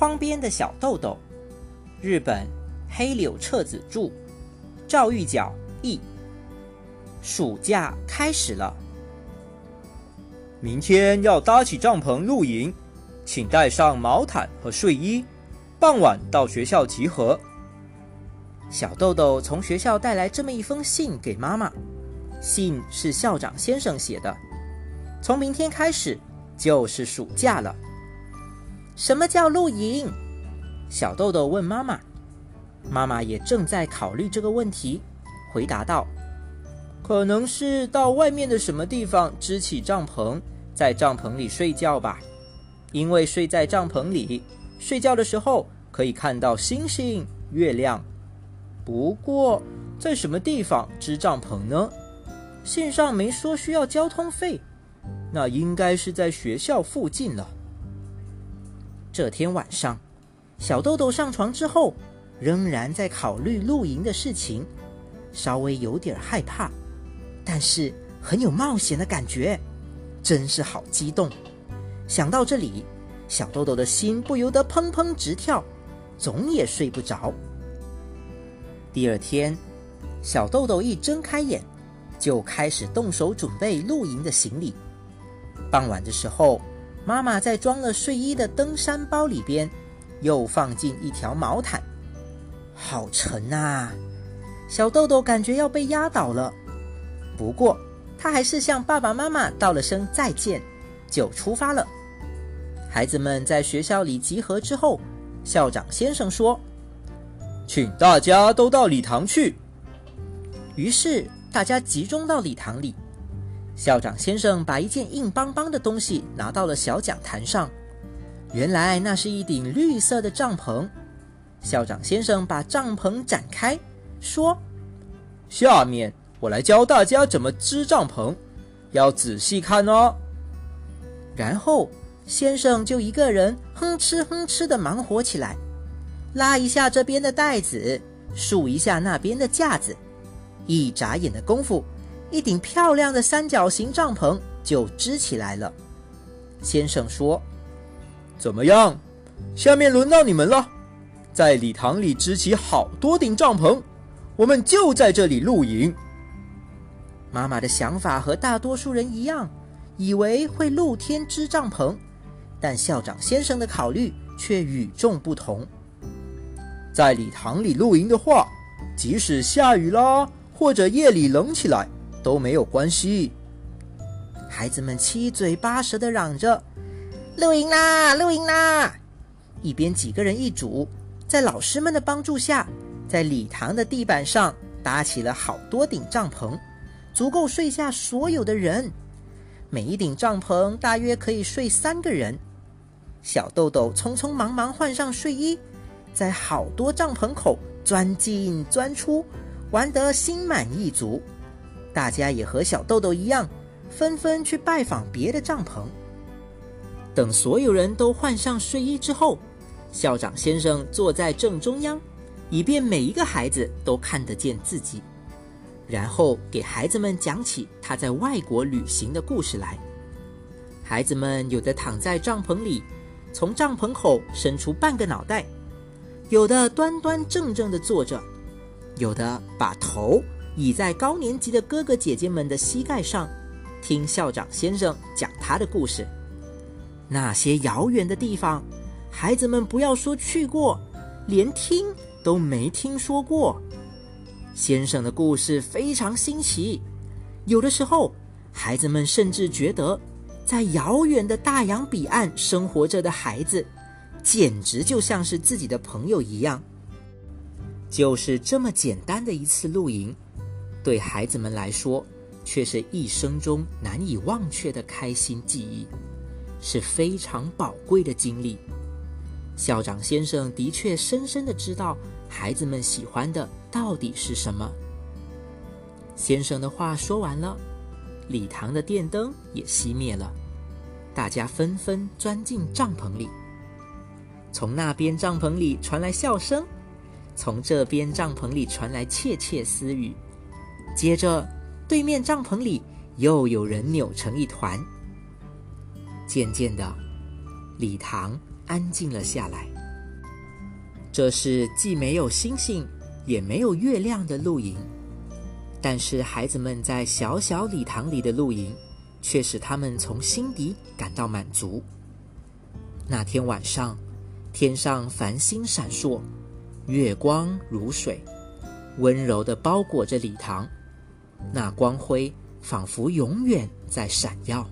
窗边的小豆豆，日本黑柳彻子著，赵玉角译。暑假开始了，明天要搭起帐篷露营，请带上毛毯和睡衣。傍晚到学校集合。小豆豆从学校带来这么一封信给妈妈，信是校长先生写的。从明天开始就是暑假了。什么叫露营？小豆豆问妈妈。妈妈也正在考虑这个问题，回答道：“可能是到外面的什么地方支起帐篷，在帐篷里睡觉吧。因为睡在帐篷里，睡觉的时候可以看到星星、月亮。”不过，在什么地方支帐篷呢？信上没说需要交通费，那应该是在学校附近了。这天晚上，小豆豆上床之后，仍然在考虑露营的事情，稍微有点害怕，但是很有冒险的感觉，真是好激动。想到这里，小豆豆的心不由得砰砰直跳，总也睡不着。第二天，小豆豆一睁开眼，就开始动手准备露营的行李。傍晚的时候，妈妈在装了睡衣的登山包里边，又放进一条毛毯。好沉啊！小豆豆感觉要被压倒了。不过，他还是向爸爸妈妈道了声再见，就出发了。孩子们在学校里集合之后，校长先生说。请大家都到礼堂去。于是大家集中到礼堂里。校长先生把一件硬邦邦的东西拿到了小讲坛上。原来那是一顶绿色的帐篷。校长先生把帐篷展开，说：“下面我来教大家怎么织帐篷，要仔细看哦。”然后先生就一个人哼哧哼哧的忙活起来。拉一下这边的带子，竖一下那边的架子，一眨眼的功夫，一顶漂亮的三角形帐篷就支起来了。先生说：“怎么样？下面轮到你们了，在礼堂里支起好多顶帐篷，我们就在这里露营。”妈妈的想法和大多数人一样，以为会露天支帐篷，但校长先生的考虑却与众不同。在礼堂里露营的话，即使下雨啦，或者夜里冷起来都没有关系。孩子们七嘴八舌的嚷着：“露营啦，露营啦！”一边几个人一组，在老师们的帮助下，在礼堂的地板上搭起了好多顶帐篷，足够睡下所有的人。每一顶帐篷大约可以睡三个人。小豆豆匆匆忙忙换上睡衣。在好多帐篷口钻进钻出，玩得心满意足。大家也和小豆豆一样，纷纷去拜访别的帐篷。等所有人都换上睡衣之后，校长先生坐在正中央，以便每一个孩子都看得见自己。然后给孩子们讲起他在外国旅行的故事来。孩子们有的躺在帐篷里，从帐篷口伸出半个脑袋。有的端端正正的坐着，有的把头倚在高年级的哥哥姐姐们的膝盖上，听校长先生讲他的故事。那些遥远的地方，孩子们不要说去过，连听都没听说过。先生的故事非常新奇，有的时候，孩子们甚至觉得，在遥远的大洋彼岸生活着的孩子。简直就像是自己的朋友一样。就是这么简单的一次露营，对孩子们来说，却是一生中难以忘却的开心记忆，是非常宝贵的经历。校长先生的确深深的知道孩子们喜欢的到底是什么。先生的话说完了，礼堂的电灯也熄灭了，大家纷纷钻进帐篷里。从那边帐篷里传来笑声，从这边帐篷里传来窃窃私语。接着，对面帐篷里又有人扭成一团。渐渐的，礼堂安静了下来。这是既没有星星也没有月亮的露营，但是孩子们在小小礼堂里的露营，却使他们从心底感到满足。那天晚上，天上繁星闪烁，月光如水，温柔地包裹着礼堂，那光辉仿佛永远在闪耀。